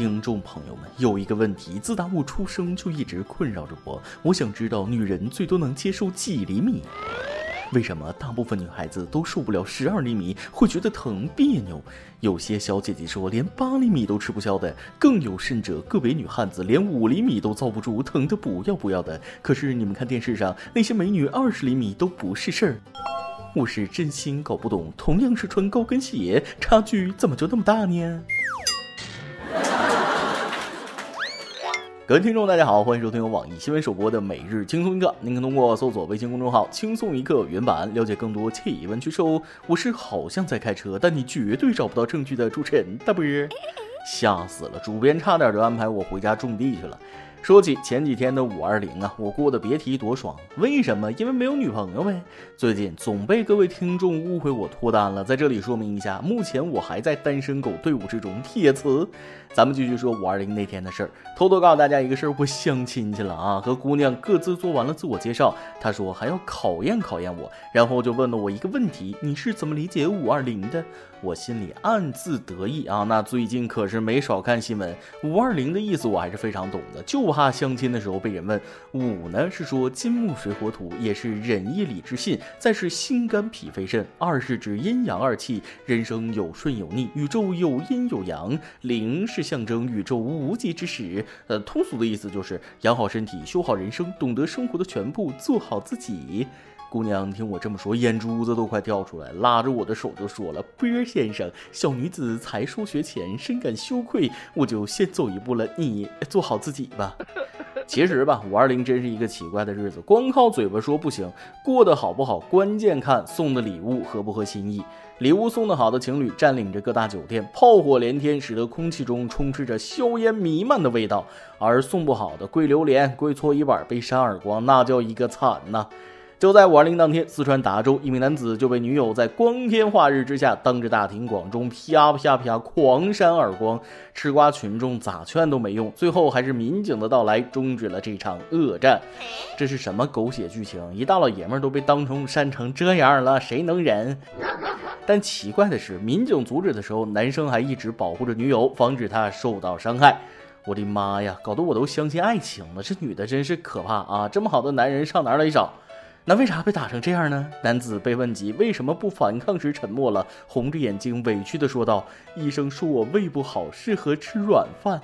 听众朋友们，有一个问题，自打我出生就一直困扰着我。我想知道，女人最多能接受几厘米？为什么大部分女孩子都受不了十二厘米，会觉得疼别扭？有些小姐姐说连八厘米都吃不消的，更有甚者，个别女汉子连五厘米都遭不住，疼得不要不要的。可是你们看电视上那些美女二十厘米都不是事儿。我是真心搞不懂，同样是穿高跟鞋，差距怎么就那么大呢？各位听众，大家好，欢迎收听由网易新闻首播的《每日轻松一刻》。您可通过搜索微信公众号“轻松一刻”原版了解更多气温趣事哦。我是好像在开车，但你绝对找不到证据的主持人大波。吓死了，主编差点就安排我回家种地去了。说起前几天的五二零啊，我过得别提多爽。为什么？因为没有女朋友呗。最近总被各位听众误会我脱单了，在这里说明一下，目前我还在单身狗队伍之中。铁磁，咱们继续说五二零那天的事儿。偷偷告诉大家一个事儿，我相亲去了啊，和姑娘各自做完了自我介绍，她说还要考验考验我，然后就问了我一个问题：你是怎么理解五二零的？我心里暗自得意啊，那最近可是没少看新闻，五二零的意思我还是非常懂的，就怕相亲的时候被人问。五呢是说金木水火土，也是仁义礼智信，再是心肝脾肺肾。二是指阴阳二气，人生有顺有逆，宇宙有阴有阳。零是象征宇宙无极之始，呃，通俗的意思就是养好身体，修好人生，懂得生活的全部，做好自己。姑娘听我这么说，眼珠子都快掉出来，拉着我的手就说了：“波儿先生，小女子才疏学浅，深感羞愧，我就先走一步了，你做好自己吧。”其实吧，五二零真是一个奇怪的日子，光靠嘴巴说不行，过得好不好，关键看送的礼物合不合心意。礼物送得好的情侣占领着各大酒店，炮火连天，使得空气中充斥着硝烟弥漫的味道；而送不好的，跪榴莲、跪搓衣板、被扇耳光，那叫一个惨呐！就在五二零当天，四川达州一名男子就被女友在光天化日之下当着大庭广众啪啪啪狂扇耳光，吃瓜群众咋劝都没用，最后还是民警的到来终止了这场恶战。这是什么狗血剧情？一大老爷们都被当成扇成这样了，谁能忍？但奇怪的是，民警阻止的时候，男生还一直保护着女友，防止她受到伤害。我的妈呀，搞得我都相信爱情了。这女的真是可怕啊！这么好的男人上哪儿来找？那为啥被打成这样呢？男子被问及为什么不反抗时沉默了，红着眼睛委屈地说道：“医生说我胃不好，适合吃软饭。”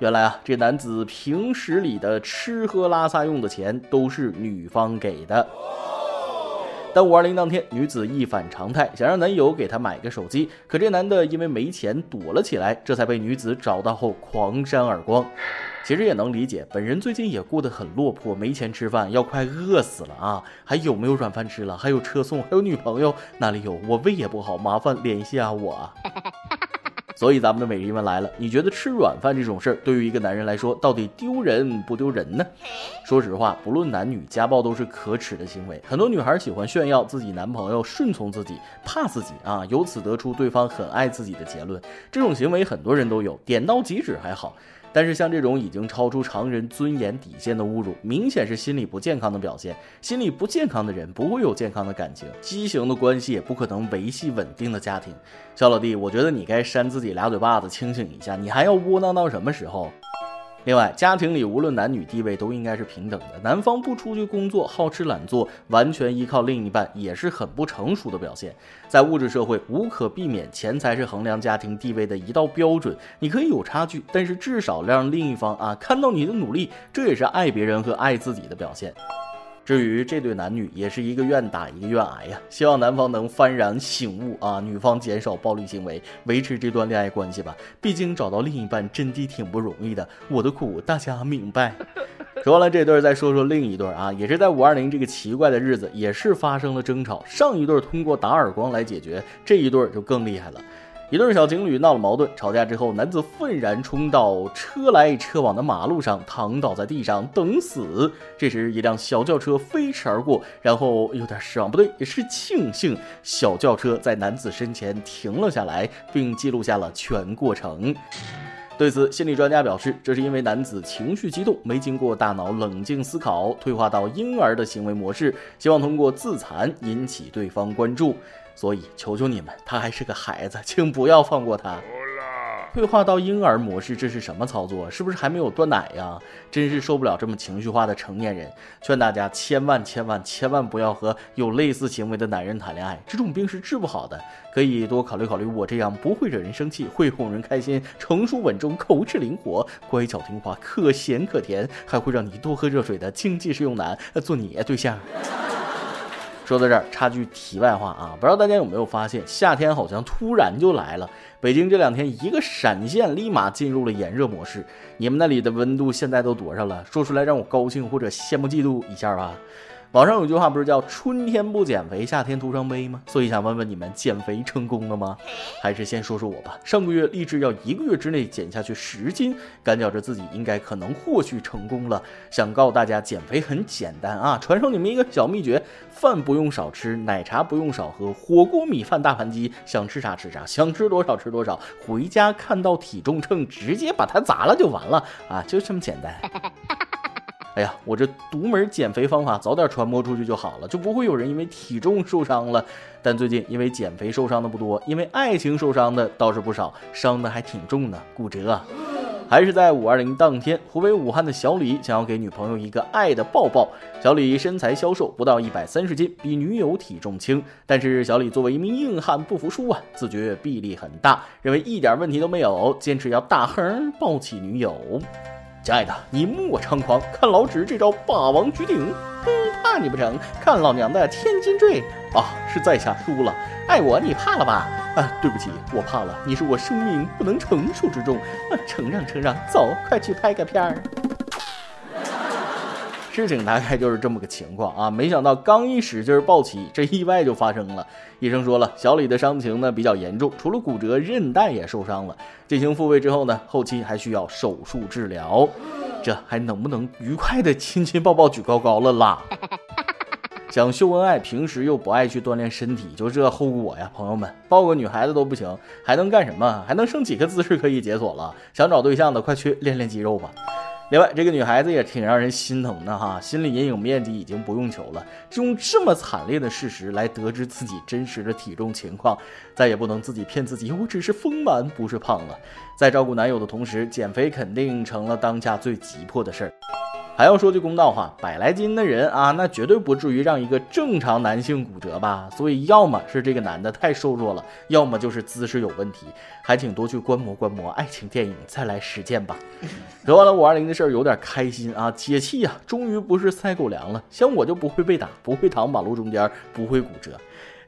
原来啊，这男子平时里的吃喝拉撒用的钱都是女方给的。但五二零当天，女子一反常态，想让男友给她买个手机，可这男的因为没钱躲了起来，这才被女子找到后狂扇耳光。其实也能理解，本人最近也过得很落魄，没钱吃饭，要快饿死了啊！还有没有软饭吃了？还有车送，还有女朋友，哪里有？我胃也不好，麻烦联系下我。所以咱们的每日一问来了，你觉得吃软饭这种事儿，对于一个男人来说，到底丢人不丢人呢？说实话，不论男女，家暴都是可耻的行为。很多女孩喜欢炫耀自己男朋友顺从自己，怕自己啊，由此得出对方很爱自己的结论。这种行为很多人都有，点到即止还好。但是像这种已经超出常人尊严底线的侮辱，明显是心理不健康的表现。心理不健康的人不会有健康的感情，畸形的关系也不可能维系稳定的家庭。小老弟，我觉得你该扇自己俩嘴巴子，清醒一下，你还要窝囊到什么时候？另外，家庭里无论男女地位都应该是平等的。男方不出去工作，好吃懒做，完全依靠另一半，也是很不成熟的表现。在物质社会，无可避免，钱财是衡量家庭地位的一道标准。你可以有差距，但是至少让另一方啊看到你的努力，这也是爱别人和爱自己的表现。至于这对男女，也是一个愿打一个愿挨呀。希望男方能幡然醒悟啊，女方减少暴力行为，维持这段恋爱关系吧。毕竟找到另一半真的挺不容易的，我的苦大家明白。说完了这对，再说说另一对啊，也是在五二零这个奇怪的日子，也是发生了争吵。上一对通过打耳光来解决，这一对就更厉害了。一对小情侣闹了矛盾，吵架之后，男子愤然冲到车来车往的马路上，躺倒在地上等死。这时，一辆小轿车飞驰而过，然后有点失望，不对，也是庆幸，小轿车在男子身前停了下来，并记录下了全过程。对此，心理专家表示，这是因为男子情绪激动，没经过大脑冷静思考，退化到婴儿的行为模式，希望通过自残引起对方关注。所以，求求你们，他还是个孩子，请不要放过他。退化到婴儿模式，这是什么操作？是不是还没有断奶呀？真是受不了这么情绪化的成年人。劝大家千万千万千万不要和有类似行为的男人谈恋爱，这种病是治不好的。可以多考虑考虑我这样不会惹人生气，会哄人开心，成熟稳重，口齿灵活，乖巧听话，可咸可甜，还会让你多喝热水的经济适用男，做你对象。说到这儿，插句题外话啊，不知道大家有没有发现，夏天好像突然就来了。北京这两天一个闪现，立马进入了炎热模式。你们那里的温度现在都多少了？说出来让我高兴或者羡慕嫉妒一下吧。网上有句话不是叫“春天不减肥，夏天徒伤悲”吗？所以想问问你们，减肥成功了吗？还是先说说我吧。上个月立志要一个月之内减下去十斤，感觉着自己应该可能或许成功了。想告诉大家，减肥很简单啊！传授你们一个小秘诀：饭不用少吃，奶茶不用少喝，火锅米饭大盘鸡，想吃啥吃啥，想吃多少吃多少。回家看到体重秤，直接把它砸了就完了啊！就这么简单。哎呀，我这独门减肥方法早点传播出去就好了，就不会有人因为体重受伤了。但最近因为减肥受伤的不多，因为爱情受伤的倒是不少，伤的还挺重呢，骨折啊。还是在五二零当天，湖北武汉的小李想要给女朋友一个爱的抱抱。小李身材消瘦，不到一百三十斤，比女友体重轻。但是小李作为一名硬汉不服输啊，自觉臂力很大，认为一点问题都没有，坚持要大横抱起女友。亲爱的，你莫猖狂，看老纸这招霸王举鼎，哼，怕你不成？看老娘的千斤坠！啊，是在下输了，爱我你怕了吧？啊，对不起，我怕了，你是我生命不能承受之重，啊，承让承让，走，快去拍个片儿。事情大概就是这么个情况啊！没想到刚一使劲抱起，这意外就发生了。医生说了，小李的伤情呢比较严重，除了骨折，韧带也受伤了。进行复位之后呢，后期还需要手术治疗。这还能不能愉快的亲亲抱抱举高高了啦？想秀恩爱，平时又不爱去锻炼身体，就这后果呀，朋友们，抱个女孩子都不行，还能干什么？还能剩几个姿势可以解锁了？想找对象的，快去练练肌肉吧。另外，这个女孩子也挺让人心疼的哈，心理阴影面积已经不用求了，就用这么惨烈的事实来得知自己真实的体重情况，再也不能自己骗自己，我只是丰满，不是胖了。在照顾男友的同时，减肥肯定成了当下最急迫的事儿。还要说句公道话，百来斤的人啊，那绝对不至于让一个正常男性骨折吧？所以，要么是这个男的太瘦弱了，要么就是姿势有问题。还请多去观摩观摩爱情电影，再来实践吧。说完了五二零的事儿，有点开心啊，解气呀！终于不是塞狗粮了，像我就不会被打，不会躺马路中间，不会骨折。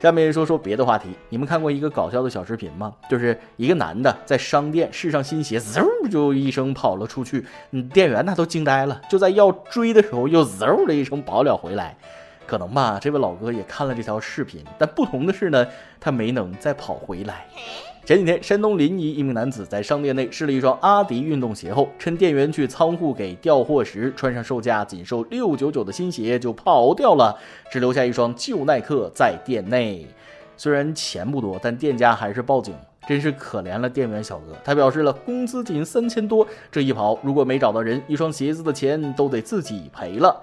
下面说说别的话题。你们看过一个搞笑的小视频吗？就是一个男的在商店试上新鞋，嗖就一声跑了出去，嗯，店员那都惊呆了。就在要追的时候，又嗖的一声跑了回来。可能吧，这位老哥也看了这条视频，但不同的是呢，他没能再跑回来。前几天，山东临沂一名男子在商店内试了一双阿迪运动鞋后，趁店员去仓库给调货时，穿上售价仅售六九九的新鞋就跑掉了，只留下一双旧耐克在店内。虽然钱不多，但店家还是报警，真是可怜了店员小哥。他表示了工资仅三千多，这一跑如果没找到人，一双鞋子的钱都得自己赔了。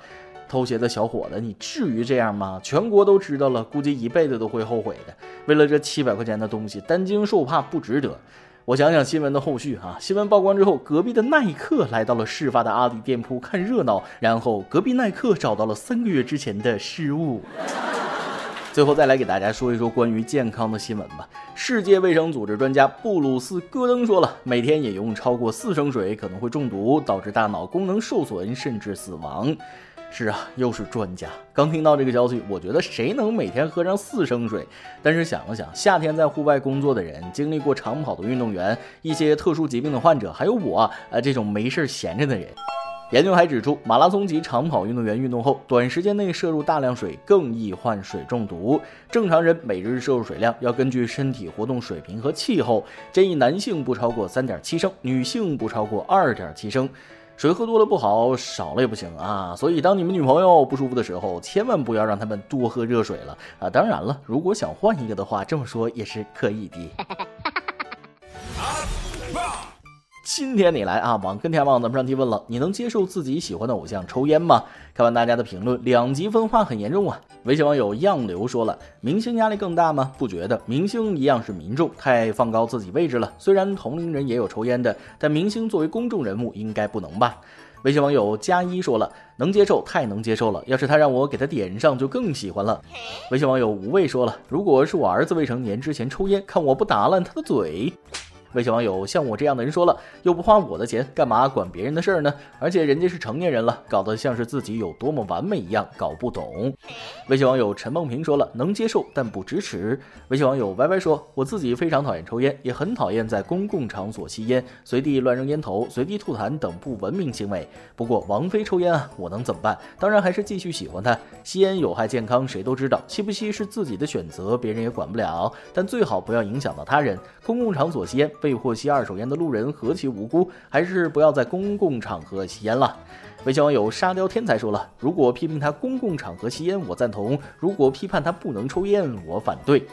偷鞋的小伙子，你至于这样吗？全国都知道了，估计一辈子都会后悔的。为了这七百块钱的东西，担惊受怕不值得。我想想新闻的后续哈，新闻曝光之后，隔壁的耐克来到了事发的阿迪店铺看热闹，然后隔壁耐克找到了三个月之前的失误。最后再来给大家说一说关于健康的新闻吧。世界卫生组织专家布鲁斯·戈登说了，每天饮用超过四升水可能会中毒，导致大脑功能受损，甚至死亡。是啊，又是专家。刚听到这个消息，我觉得谁能每天喝上四升水？但是想了想，夏天在户外工作的人，经历过长跑的运动员，一些特殊疾病的患者，还有我，呃，这种没事闲着的人。研究还指出，马拉松级长跑运动员运动后，短时间内摄入大量水，更易患水中毒。正常人每日摄入水量要根据身体活动水平和气候，建议男性不超过三点七升，女性不超过二点七升。水喝多了不好，少了也不行啊！所以当你们女朋友不舒服的时候，千万不要让他们多喝热水了啊！当然了，如果想换一个的话，这么说也是可以的。今天你来啊！网跟天网咱们上提问了，你能接受自己喜欢的偶像抽烟吗？看完大家的评论，两极分化很严重啊！微信网友样流说了，明星压力更大吗？不觉得，明星一样是民众，太放高自己位置了。虽然同龄人也有抽烟的，但明星作为公众人物，应该不能吧？微信网友加一说了，能接受，太能接受了。要是他让我给他点上，就更喜欢了。微信网友无畏说了，如果是我儿子未成年之前抽烟，看我不打烂他的嘴。微信网友像我这样的人说了，又不花我的钱，干嘛管别人的事儿呢？而且人家是成年人了，搞得像是自己有多么完美一样，搞不懂。微信网友陈梦平说了，能接受但不支持。微信网友歪歪说，我自己非常讨厌抽烟，也很讨厌在公共场所吸烟，随地乱扔烟头、随地吐痰等不文明行为。不过王菲抽烟啊，我能怎么办？当然还是继续喜欢她。吸烟有害健康，谁都知道，吸不吸是自己的选择，别人也管不了。但最好不要影响到他人。公共场所吸烟。被迫吸二手烟的路人何其无辜，还是不要在公共场合吸烟了。微信网友沙雕天才说了：“如果批评他公共场合吸烟，我赞同；如果批判他不能抽烟，我反对。”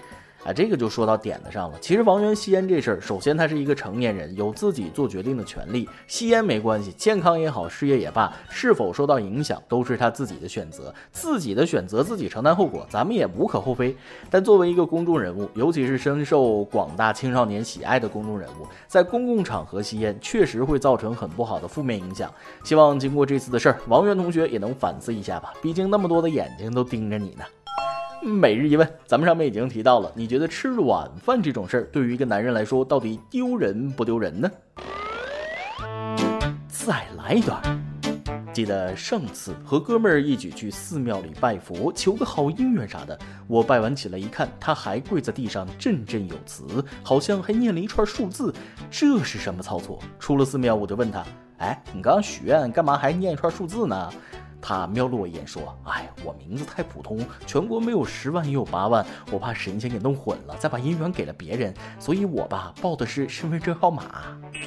啊，这个就说到点子上了。其实王源吸烟这事儿，首先他是一个成年人，有自己做决定的权利。吸烟没关系，健康也好，事业也罢，是否受到影响都是他自己的选择，自己的选择自己承担后果，咱们也无可厚非。但作为一个公众人物，尤其是深受广大青少年喜爱的公众人物，在公共场合吸烟，确实会造成很不好的负面影响。希望经过这次的事儿，王源同学也能反思一下吧，毕竟那么多的眼睛都盯着你呢。每日一问，咱们上面已经提到了，你觉得吃软饭这种事儿对于一个男人来说，到底丢人不丢人呢？再来一段。记得上次和哥们儿一起去寺庙里拜佛，求个好姻缘啥的。我拜完起来一看，他还跪在地上振振有词，好像还念了一串数字。这是什么操作？出了寺庙，我就问他：“哎，你刚刚许愿，干嘛还念一串数字呢？”他瞄了我一眼，说：“哎，我名字太普通，全国没有十万也有八万，我怕神仙给弄混了，再把姻缘给了别人，所以我吧报的是身份证号码。”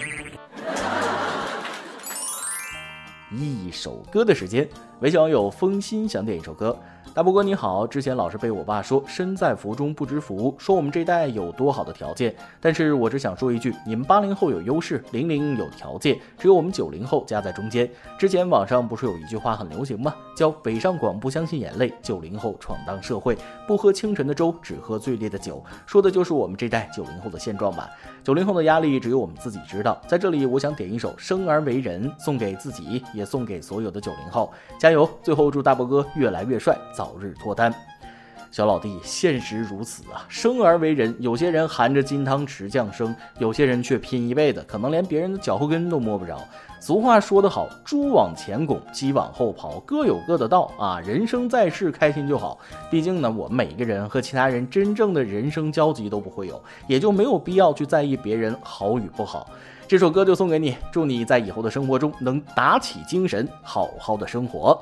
一首歌的时间，微信网友风心想点一首歌。大波哥你好，之前老是被我爸说身在福中不知福，说我们这代有多好的条件，但是我只想说一句，你们八零后有优势，零零有条件，只有我们九零后夹在中间。之前网上不是有一句话很流行吗？叫北上广不相信眼泪，九零后闯荡社会，不喝清晨的粥，只喝最烈的酒，说的就是我们这代九零后的现状吧。九零后的压力只有我们自己知道。在这里，我想点一首《生而为人》，送给自己，也送给所有的九零后，加油！最后祝大波哥越来越帅。早早日脱单，小老弟，现实如此啊！生而为人，有些人含着金汤匙降生，有些人却拼一辈子，可能连别人的脚后跟都摸不着。俗话说得好，猪往前拱，鸡往后跑，各有各的道啊！人生在世，开心就好。毕竟呢，我每个人和其他人真正的人生交集都不会有，也就没有必要去在意别人好与不好。这首歌就送给你，祝你在以后的生活中能打起精神，好好的生活。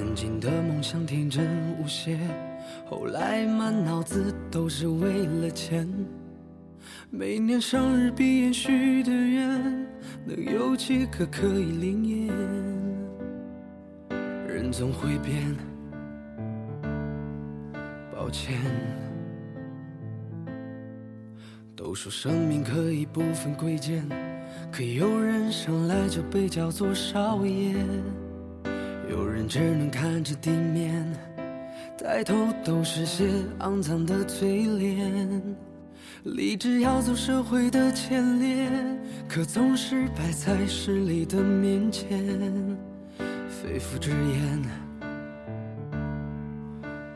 曾经的梦想天真无邪，后来满脑子都是为了钱。每年生日闭眼许的愿，能有几个可以灵验？人总会变，抱歉。都说生命可以不分贵贱，可有人生来就被叫做少爷。有人只能看着地面，抬头都是些肮脏的嘴脸。立志要走社会的前列，可总是摆在势力的面前。肺腑之言，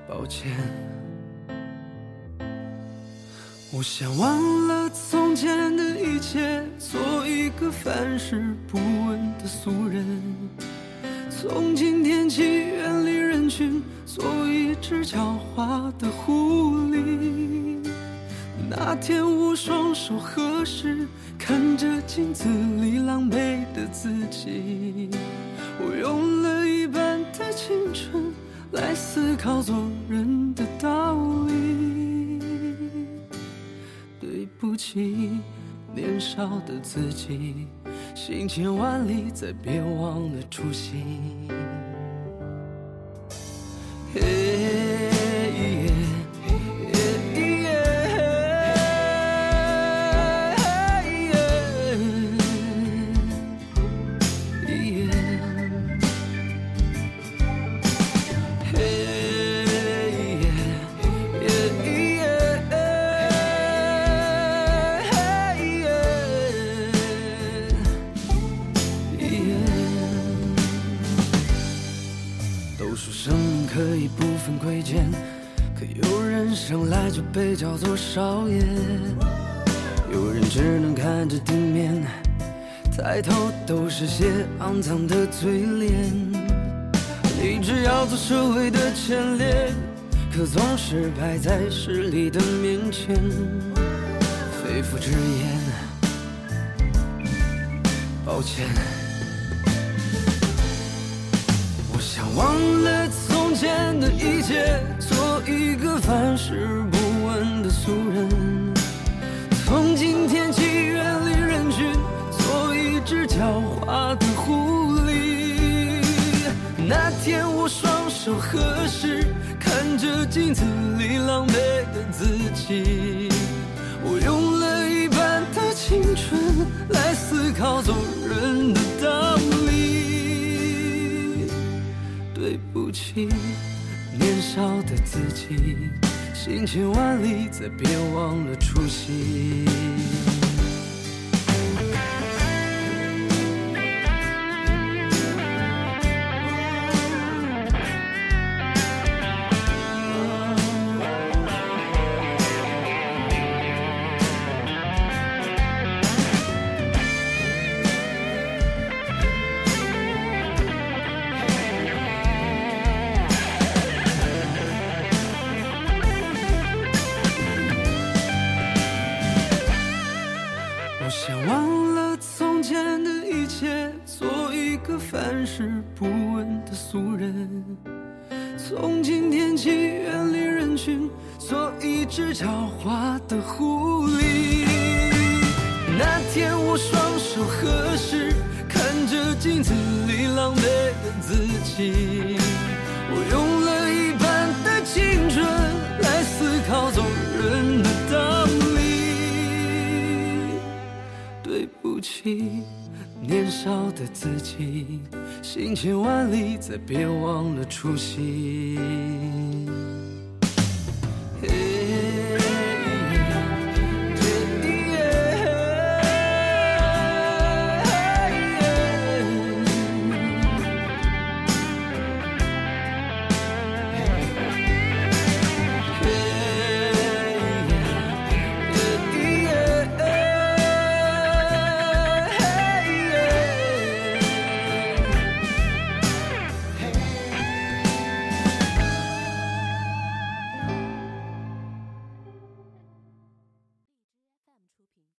抱歉。我想忘了从前的一切，做一个凡事不问的俗人。从今天起，远离人群，做一只狡猾的狐狸。那天我双手合十，看着镜子里狼狈的自己，我用了一半的青春来思考做人的道理。对不起，年少的自己，行千万里，再别忘了初心。都说生命可以不分贵贱，可有人生来就被叫做少爷，有人只能看着地面，抬头都是些肮脏的嘴脸。立志要做社会的前列，可总是摆在势力的面前，肺腑之言，抱歉。忘了从前的一切，做一个凡事不问。的俗人，从今天起远离人群，做一只狡猾的狐狸。那天我双手合十，看着镜子里狼狈的自己，我用了一半的青春来思考做人的道理。起，年少的自己。行千万里，再别忘了初心。俗人，从今天起远离人群，做一只狡猾的狐狸。那天我双手合十，看着镜子里狼狈的自己，我用了一半的青春来思考做人的道理。对不起。年少的自己，行千万里，再别忘了初心。